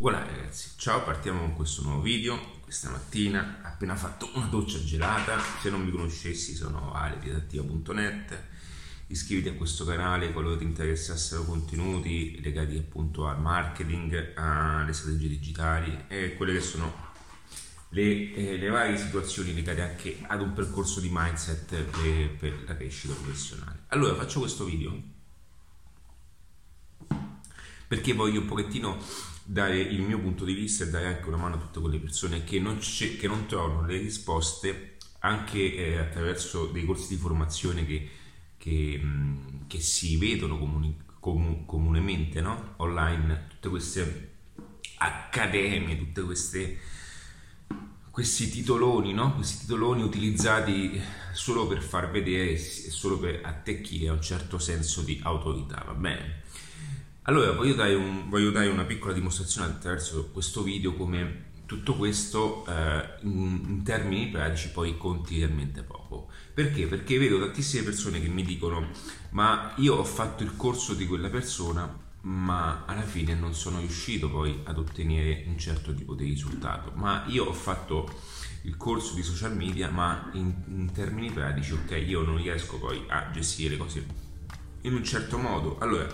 Voilà ragazzi, ciao, partiamo con questo nuovo video. Questa mattina ho appena fatto una doccia gelata. Se non mi conoscessi sono aledidattiva.net. Iscriviti a questo canale qualora ti interessassero contenuti legati appunto al marketing, alle strategie digitali e quelle che sono le, eh, le varie situazioni legate anche ad un percorso di mindset per, per la crescita professionale. Allora faccio questo video perché voglio un pochettino dare il mio punto di vista e dare anche una mano a tutte quelle persone che non, che non trovano le risposte anche eh, attraverso dei corsi di formazione che, che, mh, che si vedono comuni, comu, comunemente no? online, tutte queste accademie, queste questi titoloni, no? questi titoloni utilizzati solo per far vedere e solo per attecchire un certo senso di autorità, va bene? Allora, voglio dare, un, voglio dare, una piccola dimostrazione attraverso questo video come tutto questo eh, in, in, termini pratici poi conti realmente poco. Perché? Perché vedo tantissime persone che mi dicono ma io ho fatto il corso di quella persona ma alla fine non sono riuscito poi ad ottenere un certo tipo di risultato. Ma io ho fatto il corso di social media ma in, in termini pratici ok io non riesco poi a gestire le cose in un certo modo. Allora,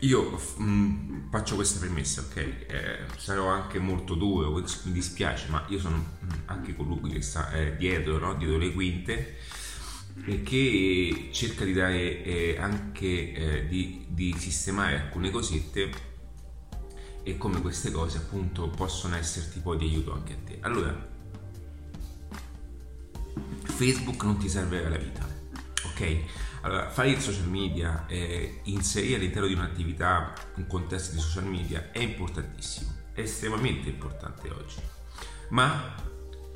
io mh, mm, faccio questa premessa, ok? Eh, sarò anche molto duro, mi dispiace, ma io sono mm, anche colui che sta eh, dietro, no? dietro le quinte e che cerca di dare eh, anche eh, di, di sistemare alcune cosette e come queste cose appunto possono esserti poi di aiuto anche a te. Allora, Facebook non ti serve alla vita, ok? Allora, fare il social media e inserire all'interno di un'attività un contesto di social media è importantissimo, è estremamente importante oggi. Ma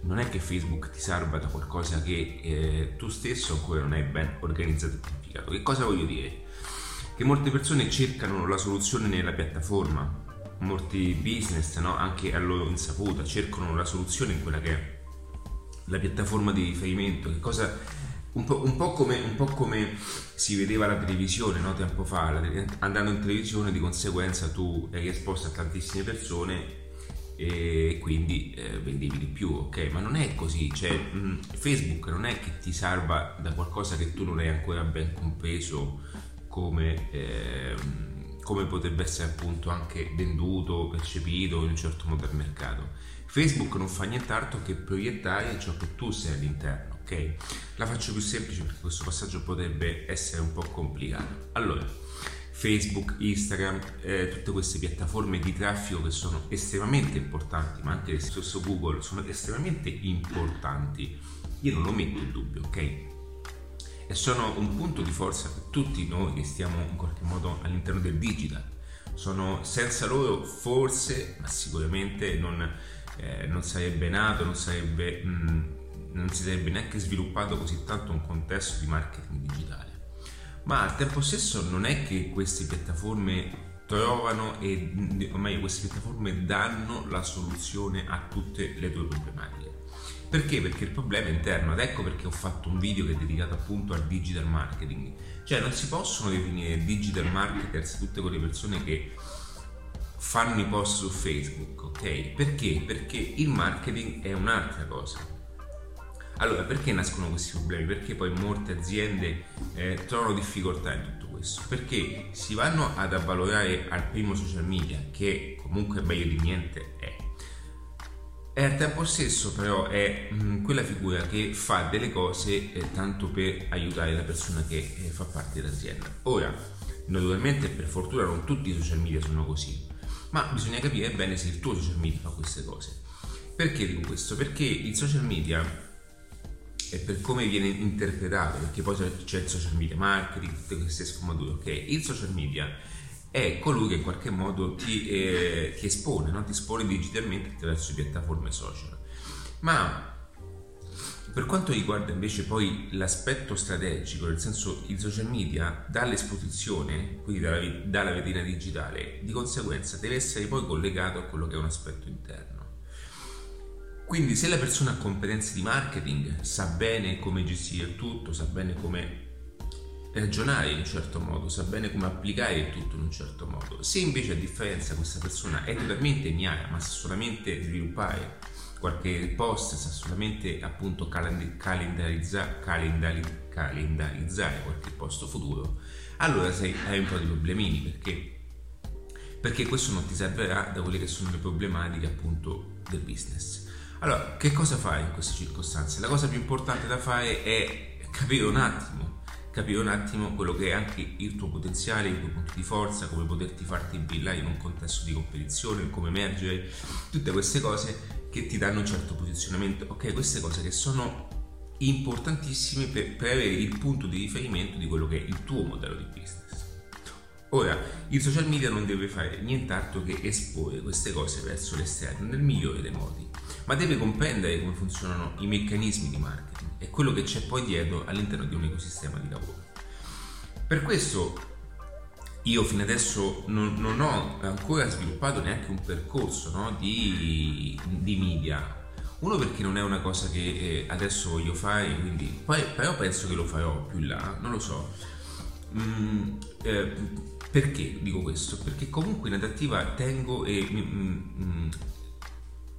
non è che Facebook ti salva da qualcosa che eh, tu stesso ancora non hai ben organizzato e pianificato. Che cosa voglio dire? Che molte persone cercano la soluzione nella piattaforma, molti business, no? anche a loro insaputa, cercano la soluzione in quella che è la piattaforma di riferimento. Che cosa un po', un, po come, un po', come, si vedeva la televisione no? tempo fa, andando in televisione di conseguenza tu eri esposto a tantissime persone e quindi eh, vendevi di più, ok? Ma non è così, cioè mh, mm, Facebook non è che ti salva da qualcosa che tu non hai ancora ben compreso come, eh, come potrebbe essere appunto anche venduto, percepito in un certo modo al mercato. Facebook non fa nient'altro che proiettare ciò che tu sei all'interno ok? La faccio più semplice perché questo passaggio potrebbe essere un po' complicato. Allora, Facebook, Instagram, eh, tutte queste piattaforme di traffico che sono estremamente importanti, ma anche stesso Google sono estremamente importanti. Io non lo metto in dubbio, ok? E sono un punto di forza per tutti noi che stiamo in qualche modo all'interno del digital. Sono senza loro forse, ma sicuramente non, eh, non sarebbe nato, non sarebbe... Mh, mm, non si sarebbe neanche sviluppato così tanto un contesto di marketing digitale. Ma al tempo stesso non è che queste piattaforme trovano e o meglio queste piattaforme danno la soluzione a tutte le tue problematiche. Perché? Perché il problema è interno ed ecco perché ho fatto un video che è dedicato appunto al digital marketing. Cioè non si possono definire digital marketers tutte quelle persone che fanno i post su Facebook, ok? Perché? Perché il marketing è un'altra cosa allora, perché nascono questi problemi? Perché poi molte aziende eh, trovano difficoltà in tutto questo? Perché si vanno ad avvalorare al primo social media, che comunque meglio di niente è, e al tempo stesso però è mh, mm, quella figura che fa delle cose eh, tanto per aiutare la persona che eh, fa parte dell'azienda. Ora, naturalmente per fortuna non tutti i social media sono così, ma bisogna capire bene se il tuo social media fa queste cose. Perché dico questo? Perché il social media e per come viene interpretato, perché poi c'è il social media marketing, tutte queste sfumature, ok? Il social media è colui che in qualche modo ti, eh, ti espone, no? ti espone digitalmente attraverso piattaforme social. Ma per quanto riguarda invece poi l'aspetto strategico, nel senso il social media dall'esposizione, quindi dalla, dalla vetrina digitale, di conseguenza deve essere poi collegato a quello che è un aspetto interno. Quindi se la persona ha competenze di marketing, sa bene come gestire tutto, sa bene come ragionare in un certo modo, sa bene come applicare il tutto in un certo modo. Se invece a differenza questa persona è totalmente ignara, ma sa solamente sviluppare qualche post, sa solamente appunto calendarizza, calendari, calendarizzare qualche posto futuro, allora sei, hai un po' di problemini perché perché questo non ti servirà da quelle che sono le problematiche appunto del business. Allora, che cosa fai in queste circostanze? La cosa più importante da fare è capire un attimo, capire un attimo quello che è anche il tuo potenziale, i tuoi punti di forza, come poterti farti brillare in un contesto di competizione, come emergere, tutte queste cose che ti danno un certo posizionamento. Ok, queste cose che sono importantissime per, per avere il punto di riferimento di quello che è il tuo modello di business. Ora, il social media non deve fare nient'altro che esporre queste cose verso l'esterno nel migliore dei modi, ma deve comprendere come funzionano i meccanismi di marketing e quello che c'è poi dietro all'interno di un ecosistema di lavoro. Per questo io fino adesso non, non ho ancora sviluppato neanche un percorso no, di, di media uno perché non è una cosa che eh, adesso voglio fare, quindi poi, però penso che lo farò più là, non lo so. Mm, eh, perché dico questo? Perché comunque in adattiva tengo e mm, mm,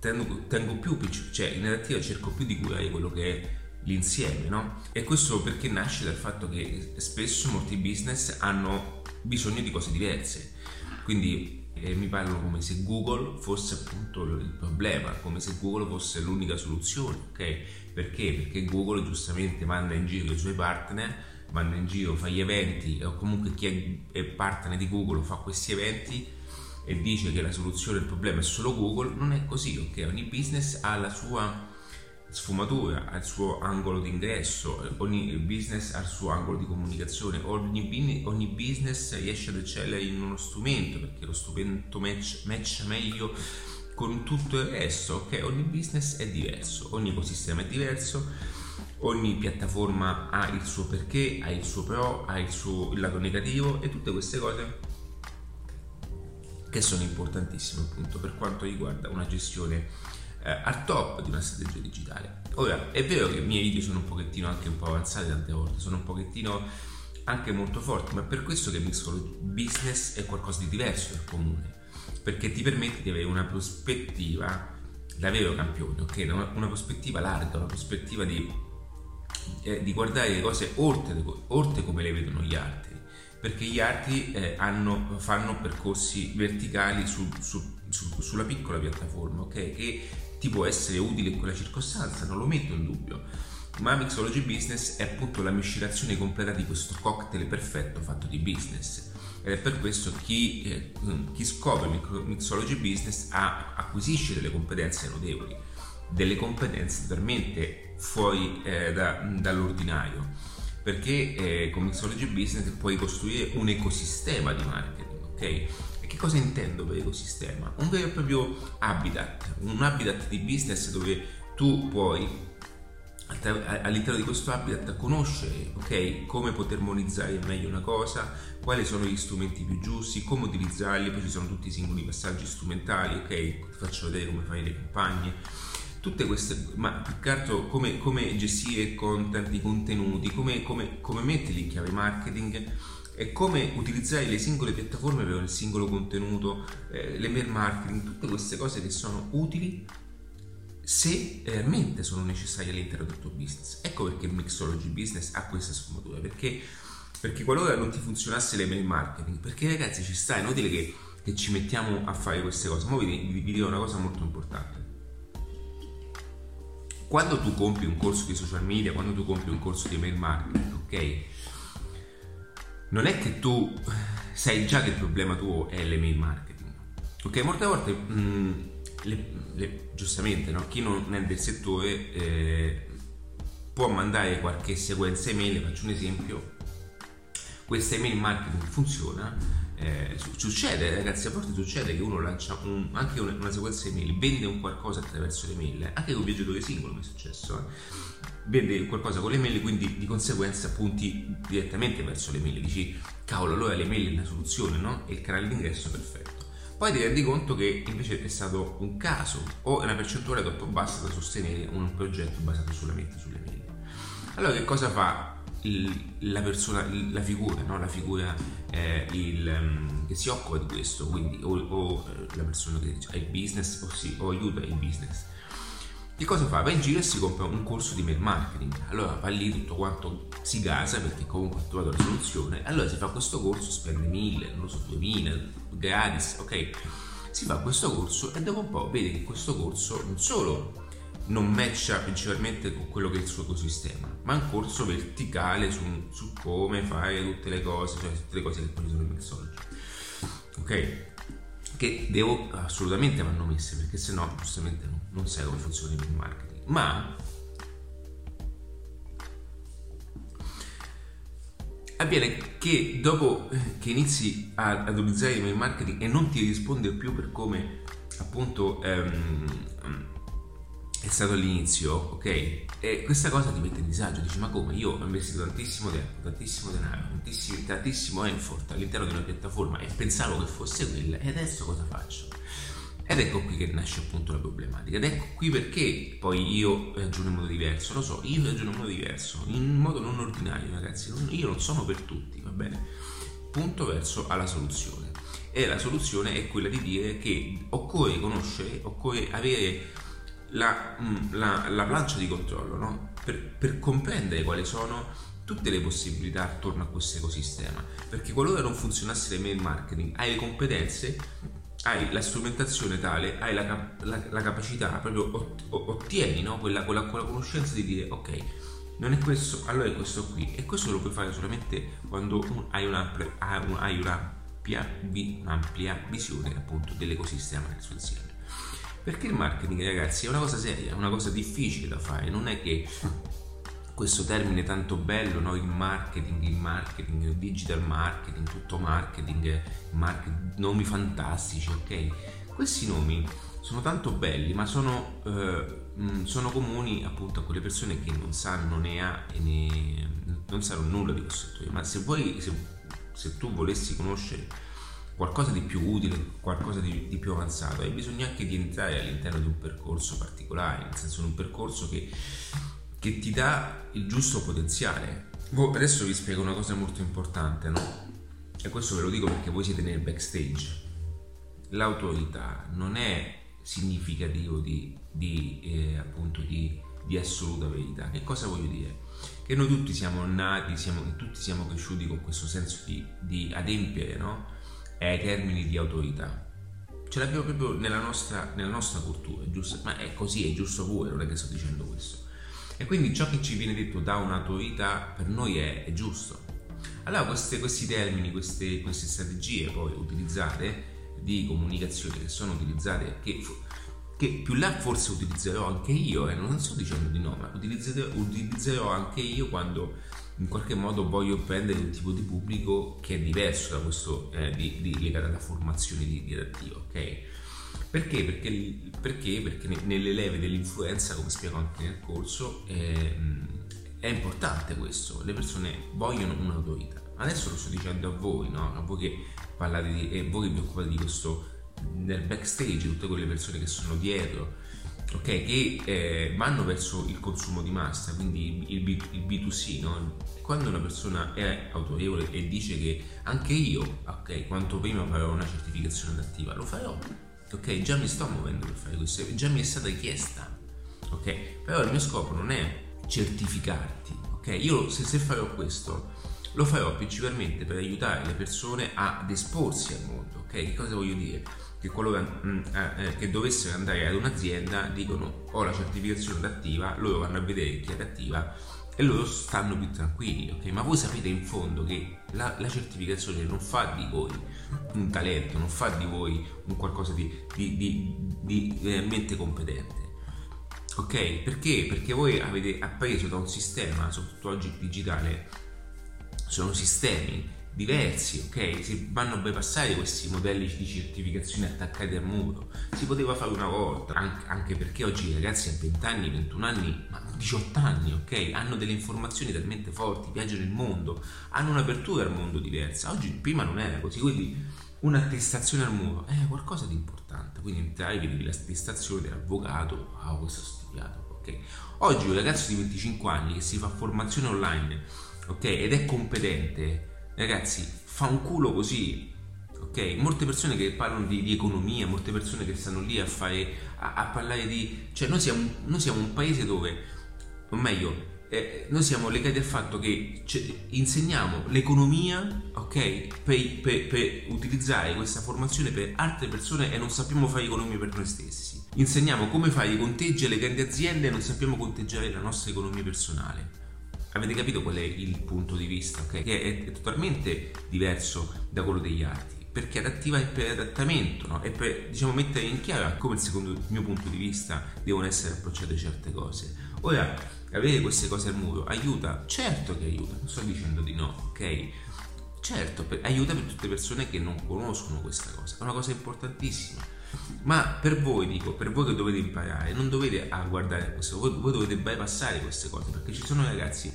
tengo, tengo, più, cioè in adattiva cerco più di curare quello che è l'insieme, no? E questo perché nasce dal fatto che spesso molti business hanno bisogno di cose diverse. Quindi eh, mi parlano come se Google fosse appunto il problema, come se Google fosse l'unica soluzione, ok? Perché? Perché Google giustamente manda in giro i suoi partner vanno in giro, fa gli eventi o comunque chi è partner di Google fa questi eventi e dice che la soluzione del problema è solo Google, non è così, ok? Ogni business ha la sua sfumatura, ha il suo angolo di ingresso, ogni business ha il suo angolo di comunicazione, ogni, ogni business riesce ad eccellere in uno strumento perché lo strumento match, match meglio con tutto il resto, ok? Ogni business è diverso, ogni ecosistema è diverso ogni piattaforma ha il suo perché, ha il suo pro, ha il suo il lato negativo e tutte queste cose che sono importantissime appunto per quanto riguarda una gestione eh, al top di una strategia digitale. Ora, è vero che i miei video sono un pochettino anche un po' avanzati tante volte, sono un pochettino anche molto forti, ma è per questo che Mixolo Business è qualcosa di diverso dal comune, perché ti permette di avere una prospettiva da vero campione, ok? Una, una prospettiva larga, una prospettiva di eh, di guardare le cose oltre, oltre, come le vedono gli altri, perché gli altri eh, hanno, fanno percorsi verticali su, su, su, sulla piccola piattaforma, ok? Che ti può essere utile in quella circostanza, non lo metto in dubbio. Ma Mixology Business è appunto la miscelazione completa di questo cocktail perfetto fatto di business. Ed è per questo chi, eh, chi scopre Mixology Business ha, acquisisce delle competenze notevoli, delle competenze veramente fuori eh, da, dall'ordinario perché eh, con Mixology Business puoi costruire un ecosistema di marketing, ok? E che cosa intendo per ecosistema? Un vero e proprio habitat, un habitat di business dove tu puoi all'interno di questo habitat conoscere ok come poter monetizzare meglio una cosa quali sono gli strumenti più giusti come utilizzarli poi ci sono tutti i singoli passaggi strumentali ok ti faccio vedere come fare le campagne tutte queste, ma più che altro come, come gestire content, i contenuti, come, come, come metterli in chiave marketing e come utilizzare le singole piattaforme per il singolo contenuto, eh, l'email marketing, tutte queste cose che sono utili se realmente sono necessarie all'interno del tuo business. Ecco perché il Mixology Business ha questa sfumatura, perché, perché qualora non ti funzionasse l'email marketing, perché ragazzi ci sta, è inutile che, che ci mettiamo a fare queste cose, ma vi, vi, vi dirò una cosa molto importante quando tu compri un corso di social media, quando tu compri un corso di mail marketing, ok? Non è che tu sai già che il problema tuo è l'email marketing. Ok, molte volte, mh, mm, le, le, giustamente, no? chi non è del settore eh, può mandare qualche sequenza email, faccio un esempio, questa email marketing funziona, eh, succede ragazzi a volte succede che uno lancia un, anche una, una, sequenza email vende un qualcosa attraverso le mail anche con viaggiatore singolo mi è successo eh. vende qualcosa con le mail quindi di conseguenza punti direttamente verso le mail dici cavolo allora le mail è una soluzione no? e il canale d'ingresso è perfetto poi ti rendi conto che invece è stato un caso o è una percentuale troppo bassa da sostenere un progetto basato solamente sulle mail allora che cosa fa la persona, la figura, no? la figura eh, il, um, che si occupa di questo, quindi o, o eh, la persona che ha il business o, si, o aiuta il business. Che cosa fa? Va in giro e si compra un corso di mail marketing. Allora va lì tutto quanto si gasa perché comunque ha trovato la soluzione. Allora si fa questo corso, spende 1000, non so, 2000, gratis, ok? Si fa questo corso e dopo un po' vede che questo corso non solo non matcha principalmente con quello che è il suo ecosistema, ma è un corso verticale su, su come fare tutte le cose, cioè tutte le cose che poi sono in mixology. Ok? Che devo assolutamente vanno messe perché sennò giustamente non, non sai come funziona il marketing. Ma avviene che dopo che inizi ad utilizzare il marketing e non ti risponde più per come appunto ehm, è stato all'inizio, ok? E questa cosa ti mette in disagio, dici ma come? Io ho investito tantissimo tempo, tantissimo denaro, tantissimo, tantissimo effort all'interno di una piattaforma e pensavo che fosse quella e adesso cosa faccio? Ed ecco qui che nasce appunto la problematica ed ecco qui perché poi io ragiono in modo diverso, lo so, io ragiono in modo diverso, in modo non ordinario ragazzi, io non sono per tutti, va bene? Punto verso alla soluzione e la soluzione è quella di dire che occorre conoscere, occorre avere la, mm, la, la plancia di controllo no? per, per comprendere quali sono tutte le possibilità attorno a questo ecosistema perché qualora non funzionasse l'email marketing hai le competenze hai la strumentazione tale hai la, la, la capacità proprio ottieni no? quella, quella, quella, conoscenza di dire ok non è questo allora è questo qui e questo lo puoi fare solamente quando hai un'ampia, hai un'ampia, un'ampia visione appunto dell'ecosistema nel suo insieme perché il marketing, ragazzi, è una cosa seria, è una cosa difficile da fare. Non è che questo termine tanto bello, no? il marketing, il marketing, il digital marketing, tutto marketing, marketing nomi fantastici, ok? Questi nomi sono tanto belli, ma sono, eh, mm, sono, comuni appunto a quelle persone che non sanno né ha e né non sanno nulla di questo settore. Ma se, vuoi, se, se tu volessi conoscere qualcosa di più utile, qualcosa di, di, più avanzato, hai bisogno anche di entrare all'interno di un percorso particolare, nel senso di un percorso che, che ti dà il giusto potenziale. Adesso vi spiego una cosa molto importante, no? E questo ve lo dico perché voi siete nel backstage. L'autorità non è significativo di, di eh, appunto di, di, assoluta verità. Che cosa voglio dire? Che noi tutti siamo nati, siamo, tutti siamo cresciuti con questo senso di, di adempiere, no? E ai termini di autorità. Ce l'abbiamo proprio nella nostra, nella nostra cultura, giusto? Ma è così, è giusto pure, non è che sto dicendo questo. E quindi ciò che ci viene detto da un'autorità per noi è, è giusto. Allora queste, questi termini, queste, queste, strategie poi utilizzate di comunicazione che sono utilizzate, che, che più là forse utilizzerò anche io, e eh, non sto dicendo di no, ma utilizzerò, utilizzerò anche io quando in qualche modo voglio prendere un tipo di pubblico che è diverso da questo eh, di, di, legato alla formazione di, didattiva, ok? Perché? Perché, perché? Perché nelle leve dell'influenza, come spiego anche nel corso, eh, è importante questo, le persone vogliono un'autorità. Adesso lo sto dicendo a voi, no? a voi che parlate di, e voi che vi occupate di questo nel backstage, tutte quelle persone che sono dietro, okay, che eh, vanno verso il consumo di massa, quindi il, B, il B2C, no? quando una persona è autorevole e dice che anche io, ok, quanto prima farò una certificazione adattiva, lo farò, ok, già mi sto muovendo per fare questo, già mi è stata chiesta, ok, però il mio scopo non è certificarti, ok, io se, se farò questo lo farò principalmente per aiutare le persone ad esporsi al mondo, ok, che cosa voglio dire? Che qualora mm, eh, eh, che dovessero andare ad un'azienda dicono ho la certificazione adattiva, loro vanno a vedere chi è adattiva e loro stanno più tranquilli, ok? Ma voi sapete in fondo che la, la, certificazione non fa di voi un talento, non fa di voi un qualcosa di, di, di, di realmente competente. Ok? Perché? Perché voi avete appreso da un sistema, soprattutto oggi digitale, sono sistemi diversi, ok? Si vanno a bypassare questi modelli di certificazione attaccati al muro. Si poteva fare una volta, anche perché oggi i ragazzi a 20 anni, 21 anni, ma 18 anni, ok? Hanno delle informazioni talmente forti, viaggiano il mondo, hanno un'apertura al mondo diversa. Oggi prima non era così, quindi un'attestazione al muro è qualcosa di importante. Quindi entrai, vedevi l'attestazione dell'avvocato, ah, questo studiato, ok? Oggi un ragazzo di 25 anni che si fa formazione online ok? Ed è competente, ragazzi, fa un culo così. Ok, molte persone che parlano di, di, economia, molte persone che stanno lì a, fare, a, a parlare di... Cioè noi siamo, noi siamo un paese dove, o meglio, eh, noi siamo legati al fatto che insegniamo l'economia ok, per, per, per, utilizzare questa formazione per altre persone e non sappiamo fare economia per noi stessi. Insegniamo come fare i conteggi alle grandi aziende e non sappiamo conteggiare la nostra economia personale. Avete capito qual è il punto di vista? Okay? Che è, è, totalmente diverso da quello degli altri. Perché adattiva è per adattamento no? e per diciamo, mettere in chiaro come secondo il mio punto di vista devono essere approcciate certe cose. Ora, avere queste cose al muro aiuta? Certo che aiuta, non sto dicendo di no, ok? Certo, per, aiuta per tutte le persone che non conoscono questa cosa, è una cosa importantissima. Ma per voi, dico, per voi che dovete imparare, non dovete a guardare questo, voi, voi dovete bypassare queste cose, perché ci sono ragazzi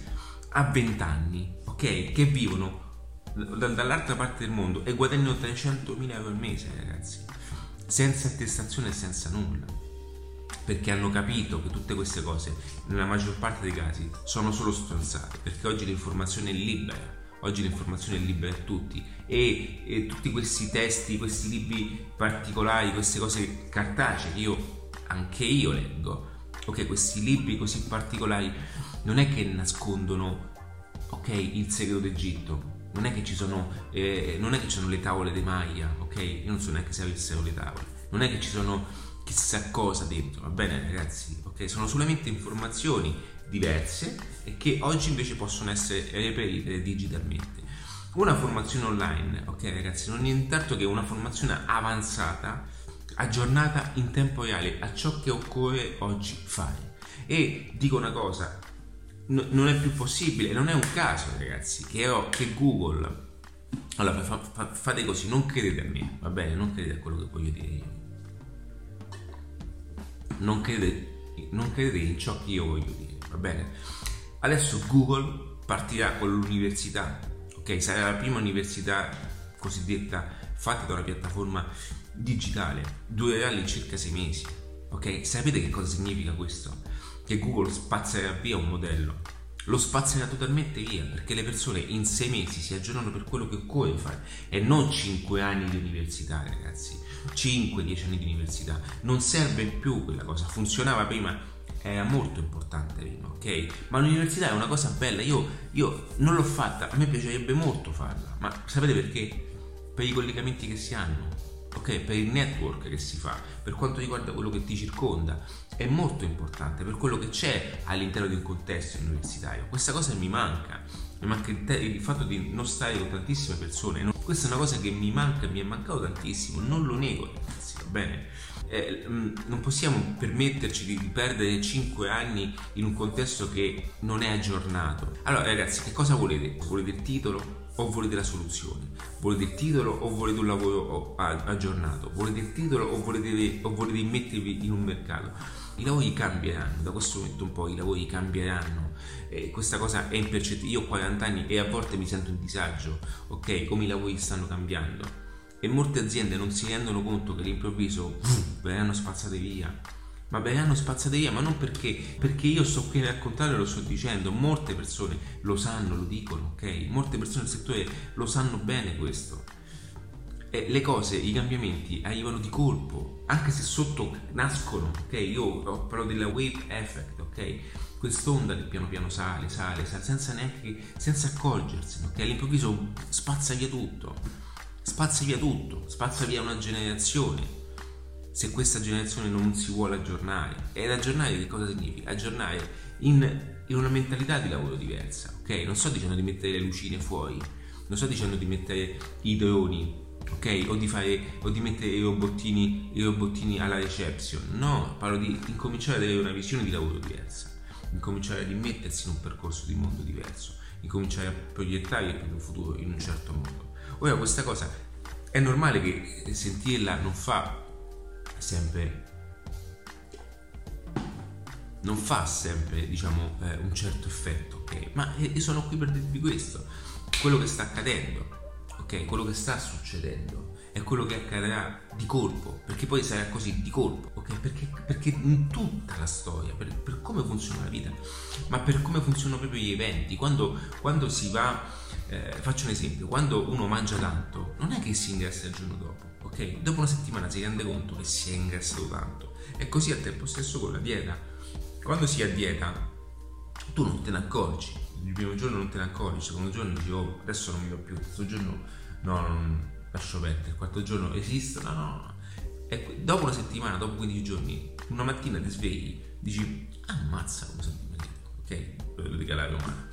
a 20 ok, che vivono dall'altra parte del mondo e guadagnano 300.000 euro al mese, ragazzi, senza attestazione e senza nulla. Perché hanno capito che tutte queste cose, nella maggior parte dei casi, sono solo stronzate, perché oggi l'informazione è libera, oggi l'informazione è libera a tutti e, e, tutti questi testi, questi libri particolari, queste cose cartacee che io, anche io leggo, ok, questi libri così particolari non è che nascondono, ok, il segreto d'Egitto, non è che ci sono, eh, non è che ci sono le tavole di Maya, ok, io non so neanche se avessero le tavole, non è che ci sono chissà cosa dentro, va bene ragazzi? Ok, sono solamente informazioni diverse e che oggi invece possono essere reperite digitalmente. Una formazione online, ok ragazzi, non è nient'altro che una formazione avanzata, aggiornata in tempo reale a ciò che occorre oggi fare. E dico una cosa, no, non è più possibile, non è un caso ragazzi, che, ho, che Google... Allora fa, fa, fate così, non credete a me, va bene? Non credete a quello che voglio dire io non credete, non credete in ciò che io voglio dire, va bene? Adesso Google partirà con l'università, ok? Sarà la prima università cosiddetta fatta da una piattaforma digitale, durerà all'incirca sei mesi, ok? Sapete che cosa significa questo? Che Google spazzerà via un modello lo spazzerà totalmente via perché le persone in sei mesi si aggiornano per quello che occorre fare e non cinque anni di università ragazzi 5-10 anni di università non serve più quella cosa funzionava prima era molto importante prima ok ma l'università è una cosa bella io, io non l'ho fatta a me piacerebbe molto farla ma sapete perché? per i collegamenti che si hanno ok? Per il network che si fa, per quanto riguarda quello che ti circonda, è molto importante per quello che c'è all'interno di un contesto universitario. Questa cosa mi manca, mi manca il, te- il fatto di non stare con tantissime persone. Non- questa è una cosa che mi manca, mi è mancato tantissimo, non lo nego ragazzi, va bene? Eh, mm, non possiamo permetterci di perdere 5 anni in un contesto che non è aggiornato. Allora ragazzi, che cosa volete? Volete il titolo? o volete la soluzione? Volete il titolo o volete un lavoro aggiornato? Volete il titolo o volete, o volete mettervi in un mercato? I lavori cambieranno, da questo momento un po' i lavori cambieranno. Eh, questa cosa è impercettibile. Io ho 40 anni e a volte mi sento in disagio, ok? Come i lavori stanno cambiando. E molte aziende non si rendono conto che all'improvviso verranno spazzate via ma verranno spazzate via, ma non perché, perché io sto qui a raccontare lo sto dicendo, molte persone lo sanno, lo dicono, ok? Molte persone del settore lo sanno bene questo. E le cose, i cambiamenti arrivano di colpo, anche se sotto nascono, ok? Io parlo della wave effect, ok? Quest'onda che piano piano sale, sale, sale, senza neanche, senza accorgersene, ok? All'improvviso spazza via tutto, spazza via tutto, spazza via una generazione, se questa generazione non si vuole aggiornare. Ed aggiornare che cosa significa? Aggiornare in, in, una mentalità di lavoro diversa, ok? Non sto dicendo di mettere le lucine fuori, non sto dicendo di mettere i droni, ok? O di, fare, o di mettere i robottini, i robottini alla reception. No, parlo di incominciare ad avere una visione di lavoro diversa, incominciare ad immettersi in un percorso di mondo diverso, incominciare a proiettare il proprio futuro in un certo modo. Ora questa cosa è normale che sentirla non fa sempre non fa sempre diciamo eh, un certo effetto ok ma io sono qui per dirvi questo quello che sta accadendo ok quello che sta succedendo è quello che accadrà di colpo perché poi sarà così di colpo ok? Perché, perché in tutta la storia, per, per, come funziona la vita, ma per come funzionano proprio gli eventi, quando, quando si va, eh, faccio un esempio, quando uno mangia tanto, non è che si ingrassa il giorno dopo, ok? Dopo una settimana si rende conto che si è ingrassato tanto. E così al tempo stesso con la dieta. Quando si è a dieta, tu non te ne accorgi. Il primo giorno non te ne accorgi, il secondo giorno dici, oh, adesso non mi va più, il terzo giorno no, non lascio perdere, il quarto giorno esiste, no, no, no. E dopo una settimana, dopo 15 giorni, una mattina ti svegli, dici, ammazza come sono dimagrito, ok? Quello di calare umano.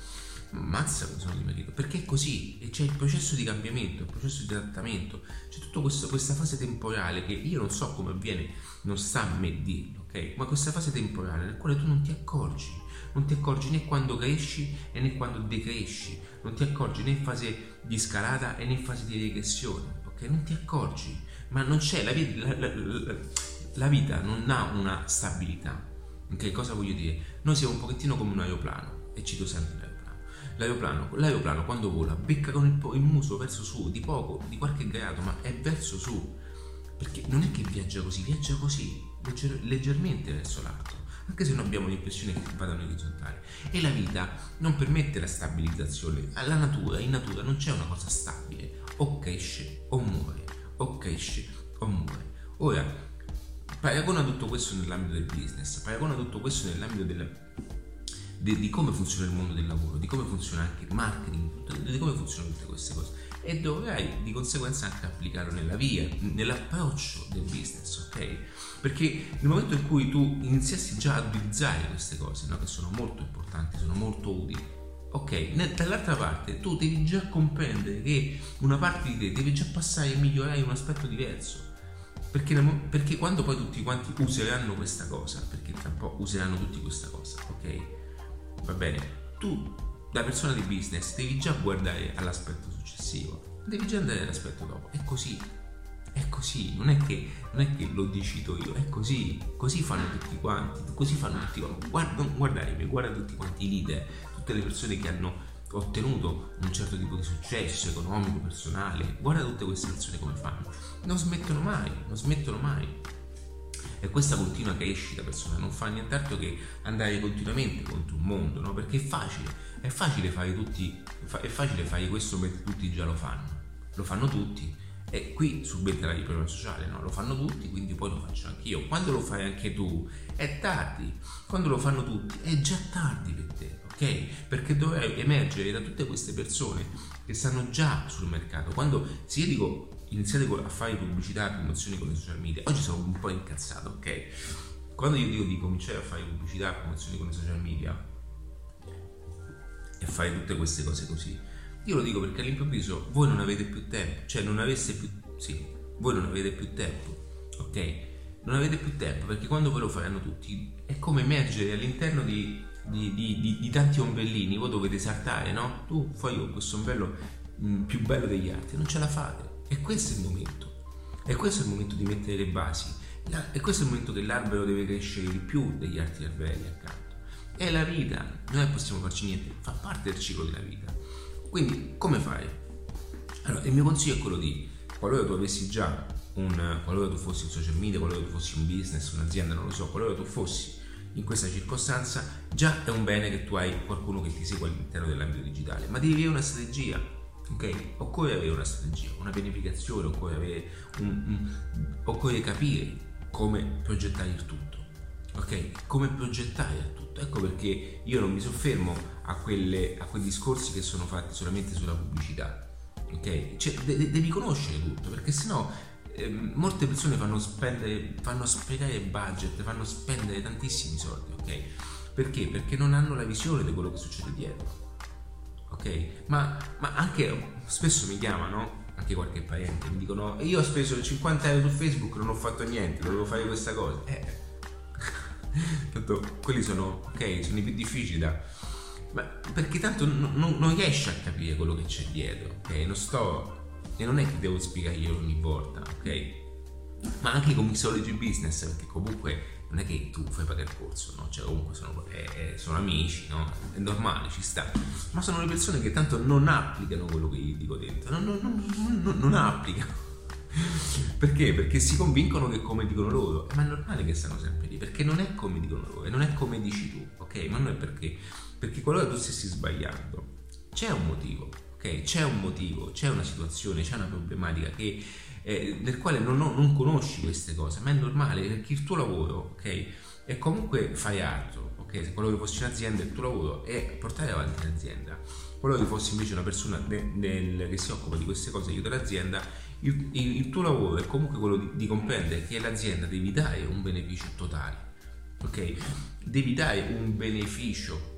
Ammazza come sono dimagrito, perché è così, e c'è il processo di cambiamento, il processo di adattamento, c'è tutta questa fase temporale che io non so come avviene, non sta a me dirlo, ok? Ma questa fase temporale nel quale tu non ti accorgi, non ti accorgi né quando cresci né quando decresci, non ti accorgi né in fase di scalata né in fase di regressione, ok? Non ti accorgi, ma non c'è, la vita, la, la, la, vita non ha una stabilità, ok? Cosa voglio dire? Noi siamo un pochettino come un aeroplano, e cito sempre l'aeroplano. L'aeroplano, l'aeroplano quando vola becca con il, il muso verso su, di poco, di qualche grado, ma è verso su, perché non è che viaggia così, viaggia così, legger, leggermente verso l'alto anche se non abbiamo l'impressione che vadano orizzontali. E la vita non permette la stabilizzazione. Alla natura, in natura non c'è una cosa stabile, o cresce o muore, o cresce o muore. Ora, paragona tutto questo nell'ambito del business, paragona tutto questo nell'ambito del, di, di, come funziona il mondo del lavoro, di come funziona anche il marketing, di come funzionano tutte queste cose e dovrai di conseguenza anche applicarlo nella via, nell'approccio del business, ok? Perché nel momento in cui tu iniziassi già ad utilizzare queste cose, no? che sono molto importanti, sono molto utili, ok? Dall'altra parte tu devi già comprendere che una parte di te deve già passare a migliorare in un aspetto diverso. Perché, perché quando poi tutti quanti useranno questa cosa, perché tra un po' useranno tutti questa cosa, ok? Va bene? Tu da persona di business devi già guardare all'aspetto successivo, devi già andare all'aspetto dopo. È così, è così, non è che, non è che lo decido io, è così, così fanno tutti quanti, così fanno tutti quanti. Guarda, guardate, guarda tutti quanti i leader, tutte le persone che hanno ottenuto un certo tipo di successo economico, personale, guarda tutte queste persone come fanno. Non smettono mai, non smettono mai. E questa continua crescita personale non fa nient'altro che andare continuamente contro un mondo, no? Perché è facile, è facile fare tutti, è facile fare questo mentre tutti già lo fanno. Lo fanno tutti. E qui subentra il problema sociale, no? Lo fanno tutti, quindi poi lo faccio anch'io. Quando lo fai anche tu è tardi. Quando lo fanno tutti è già tardi per te, ok? Perché dovrai emergere da tutte queste persone che stanno già sul mercato. Quando se io dico iniziate a fare pubblicità e promozioni con le social media. Oggi sono un po' incazzato, ok? Quando io dico di cominciare a fare pubblicità e promozioni con le social media e fare tutte queste cose così, io lo dico perché all'improvviso voi non avete più tempo, cioè non aveste più... sì, voi non avete più tempo, ok? Non avete più tempo perché quando ve lo faranno tutti è come emergere all'interno di, di, di, di tanti ombrellini, voi dovete saltare, no? Tu fai questo ombrello mm, più bello degli altri, non ce la fate e questo è il momento. E questo è il momento di mettere le basi. E questo è il momento che l'albero deve crescere di più degli altri alberi accanto. È la vita, noi possiamo farci niente, fa parte del ciclo della vita. Quindi come fai? Allora, il mio consiglio è quello di, qualora tu avessi già un, qualora tu fossi in social media, qualora tu fossi un business, un'azienda, non lo so, qualora tu fossi in questa circostanza, già è un bene che tu hai qualcuno che ti segue all'interno dell'ambito digitale, ma devi avere una strategia ok? Occorre avere una strategia, una pianificazione, occorre, un, un, occorre capire come progettare il tutto, ok? Come progettare il tutto. Ecco perché io non mi soffermo a, quelle, a quei discorsi che sono fatti solamente sulla pubblicità, ok? Cioè, de- devi conoscere tutto, perché sennò eh, molte persone fanno spendere, fanno sprecare budget, fanno spendere tantissimi soldi, ok? Perché? Perché non hanno la visione di quello che succede dietro ok? Ma, ma anche spesso mi chiamano, anche qualche parente, mi dicono io ho speso 50 euro su Facebook, non ho fatto niente, dovevo fare questa cosa. Eh, tanto quelli sono, ok, sono i più difficili da... Ma perché tanto non, non, non riesci a capire quello che c'è dietro, ok? Non sto... E non è che devo spiegare io ogni volta, ok? Ma anche con mixology business, perché comunque non è che tu fai pagare il corso, no? Cioè comunque sono, eh, eh, sono, amici, no? È normale, ci sta. Ma sono le persone che tanto non applicano quello che gli dico dentro, non, non, non, non applicano. perché? Perché si convincono che come dicono loro, ma è normale che stanno sempre lì, perché non è come dicono loro e non è come dici tu, ok? Ma non è perché, perché qualora tu stessi sbagliando, c'è un motivo, C'è un motivo, c'è una situazione, c'è una problematica che, eh, nel quale non, non, conosci queste cose, ma è normale perché il tuo lavoro, ok? E comunque fai altro, ok? Se quello che fossi un'azienda, il tuo lavoro è portare avanti l'azienda. Quello che fossi invece una persona de, de, che si occupa di queste cose, aiuta l'azienda, il, il, il, tuo lavoro è comunque quello di, di comprendere che l'azienda devi dare un beneficio totale, ok? Devi dare un beneficio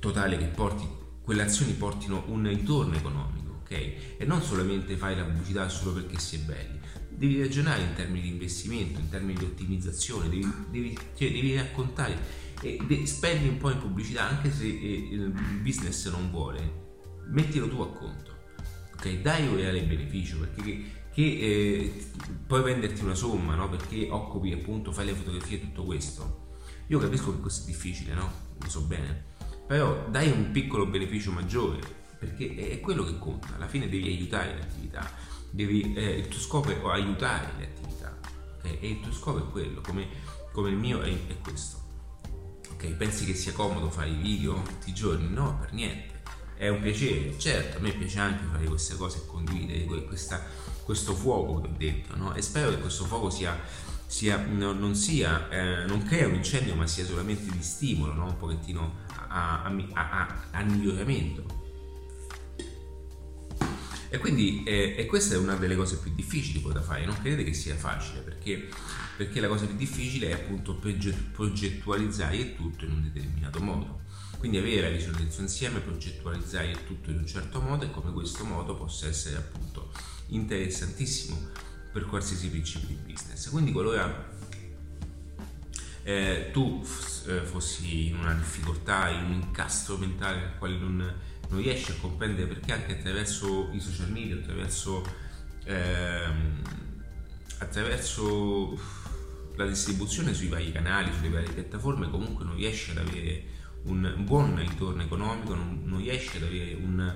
totale che porti quelle azioni portino un ritorno economico, ok? E non solamente fai la pubblicità solo perché è belli. Devi ragionare in termini di investimento, in termini di ottimizzazione, devi, devi, cioè, devi raccontare e de- spendi un po' in pubblicità anche se eh, il business non vuole, mettilo tu a conto, ok? Dai un reale beneficio perché che, che eh, puoi venderti una somma, no? Perché occupi appunto, fai le fotografie e tutto questo. Io capisco che questo è difficile, no? Lo so bene però dai un piccolo beneficio maggiore, perché è quello che conta, alla fine devi aiutare le attività, devi, eh, il tuo scopo è aiutare le attività okay? e il tuo scopo è quello, come, come il mio è, è questo. Okay? Pensi che sia comodo fare i video tutti i giorni? No, per niente. È un piacere, certo, a me piace anche fare queste cose e condividere questa, questo fuoco che ho detto, no? E spero che questo fuoco sia sia, no, non sia, eh, non crea un incendio, ma sia solamente di stimolo, no? un pochettino a, a, a, miglioramento. E quindi eh, e questa è una delle cose più difficili poi da fare, non credete che sia facile perché, perché la cosa più difficile è appunto progettualizzare il tutto in un determinato modo. Quindi avere la visione del suo insieme, progettualizzare il tutto in un certo modo e come questo modo possa essere appunto interessantissimo per qualsiasi principio di business. Quindi qualora eh, tu eh, fossi in una difficoltà, in un incastro mentale nel quale non, non, riesci a comprendere perché anche attraverso i social media, attraverso, ehm, attraverso la distribuzione sui vari canali, sulle varie piattaforme, comunque non riesci ad avere un buon ritorno economico, non, non riesci ad avere un,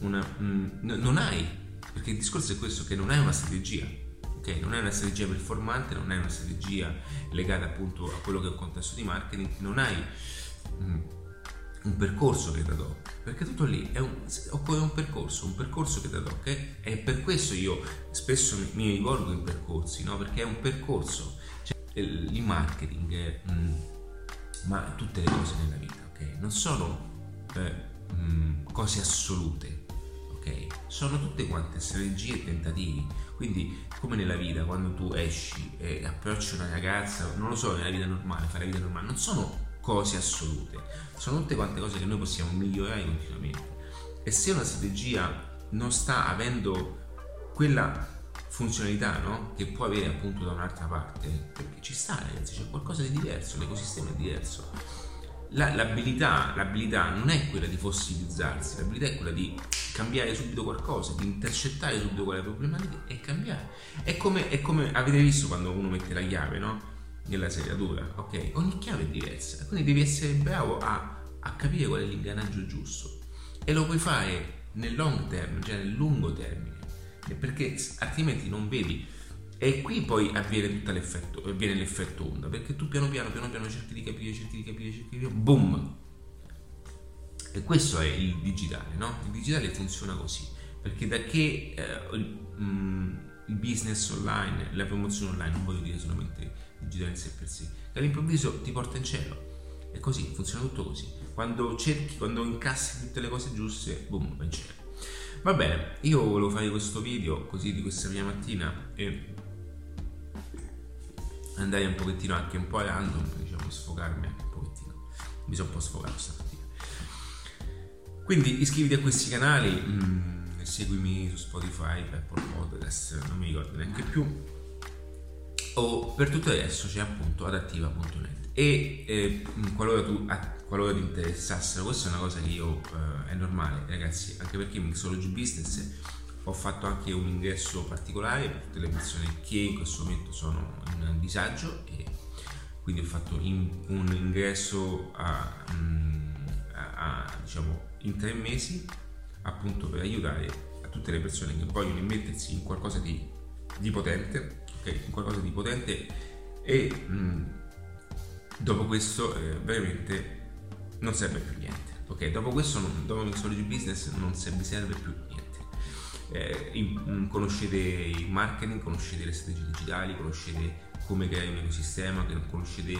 una, un, non hai, perché il discorso è questo, che non hai una strategia ok? Non è una strategia performante, non è una strategia legata appunto a quello che è un contesto di marketing, non hai mm, un percorso che da do, perché tutto lì è un, occorre un percorso, un percorso che da do, ok? E per questo io spesso mi, rivolgo in percorsi, no? Perché è un percorso, cioè, il marketing, mh, mm, ma tutte le cose nella vita, ok? Non sono eh, mh, mm, cose assolute, ok? Sono tutte quante strategie e tentativi. Quindi, come nella vita, quando tu esci e approcci una ragazza, non lo so, nella vita normale, fare vita normale, non sono cose assolute, sono tutte quante cose che noi possiamo migliorare continuamente. E se una strategia non sta avendo quella funzionalità no? che può avere appunto da un'altra parte, perché ci sta ragazzi, c'è qualcosa di diverso, l'ecosistema è diverso la, l'abilità, l'abilità non è quella di fossilizzarsi, l'abilità è quella di cambiare subito qualcosa, di intercettare subito quelle problematiche e cambiare. È come, è come avete visto quando uno mette la chiave, no? Nella seriatura, ok? Ogni chiave è diversa, quindi devi essere bravo a, a capire qual è l'ingranaggio giusto e lo puoi fare nel long term, cioè nel lungo termine, perché altrimenti non vedi e qui poi avviene tutto l'effetto, avviene l'effetto onda, perché tu piano piano, piano piano cerchi di capire, cerchi di capire, cerchi di capire, boom! E questo è il digitale, no? Il digitale funziona così, perché da che eh, il, mm, business online, la promozione online, non voglio dire solamente digitale in sé per sé, che all'improvviso ti porta in cielo. È così, funziona tutto così. Quando cerchi, quando incassi tutte le cose giuste, boom, va in cielo. Va bene, io volevo fare questo video così di questa mia mattina e andare un pochettino anche un po' a random, diciamo, sfogarmi anche un pochettino. Mi sono un po' sfogato stamattina. Quindi iscriviti a questi canali, mh, mm, seguimi su Spotify, Apple Podcast, non mi ricordo neanche più. O per tutto adesso c'è appunto adattiva.net e eh, qualora, tu, qualora ti interessassero, questa è una cosa che io eh, è normale ragazzi, anche perché Mixology Business ho fatto anche un ingresso particolare per tutte le persone che in questo momento sono in disagio e quindi ho fatto in, un ingresso a, mm, a, a, diciamo, in tre mesi appunto per aiutare tutte le persone che vogliono immettersi in qualcosa di di potente, ok? Qualcosa di potente e mh, mm, dopo questo eh, veramente non serve più niente. Ok, dopo questo, non, dopo Mixology Business non vi serve più niente. Eh, mm, conoscete il marketing, conoscete le strategie digitali, conoscete come creare un ecosistema, conoscete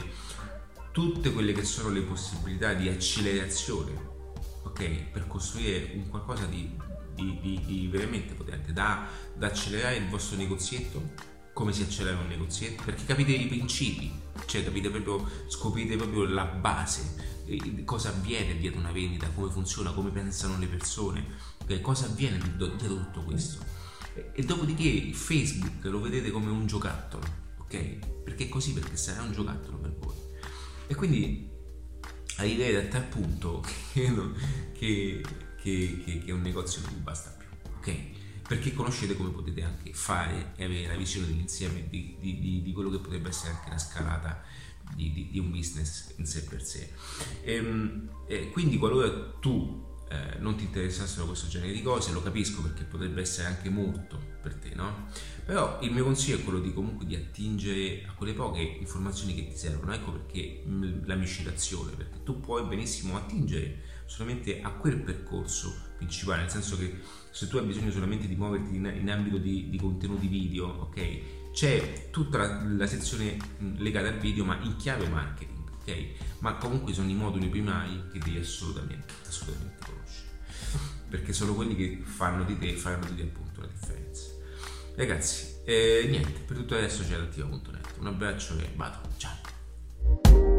tutte quelle che sono le possibilità di accelerazione, ok? Per costruire un qualcosa di, di, di, di veramente potente, da, da accelerare il vostro negozietto come si accelera un negozietto, perché capite i principi, cioè capite proprio, scoprite proprio la base, cosa avviene dietro una vendita, come funziona, come pensano le persone, okay? cosa avviene dietro tutto questo. E dopodiché Facebook lo vedete come un giocattolo, ok? Perché così, perché sarà un giocattolo per voi. E quindi arrivate a tal punto che, che, che, che un negozio non vi basta più, ok? perché conoscete come potete anche fare e avere la visione dell'insieme di, di, di, di quello che potrebbe essere anche la scalata di, un business in sé per sé. E, ehm, e quindi qualora tu eh, non ti interessassero questo genere di cose, lo capisco perché potrebbe essere anche molto per te, no? Però il mio consiglio è quello di comunque di attingere a quelle poche informazioni che ti servono, ecco perché la miscelazione, perché tu puoi benissimo attingere solamente a quel percorso principale, nel senso che se tu hai bisogno solamente di muoverti in, in ambito di, di, contenuti video, ok? C'è tutta la, la, sezione legata al video, ma in chiave marketing, ok? Ma comunque sono i moduli primari che devi assolutamente, assolutamente perché sono quelli che fanno di te e faranno di te appunto la differenza. Ragazzi, eh, niente, per tutto adesso c'è l'attiva.net. Un abbraccio e vado, ciao!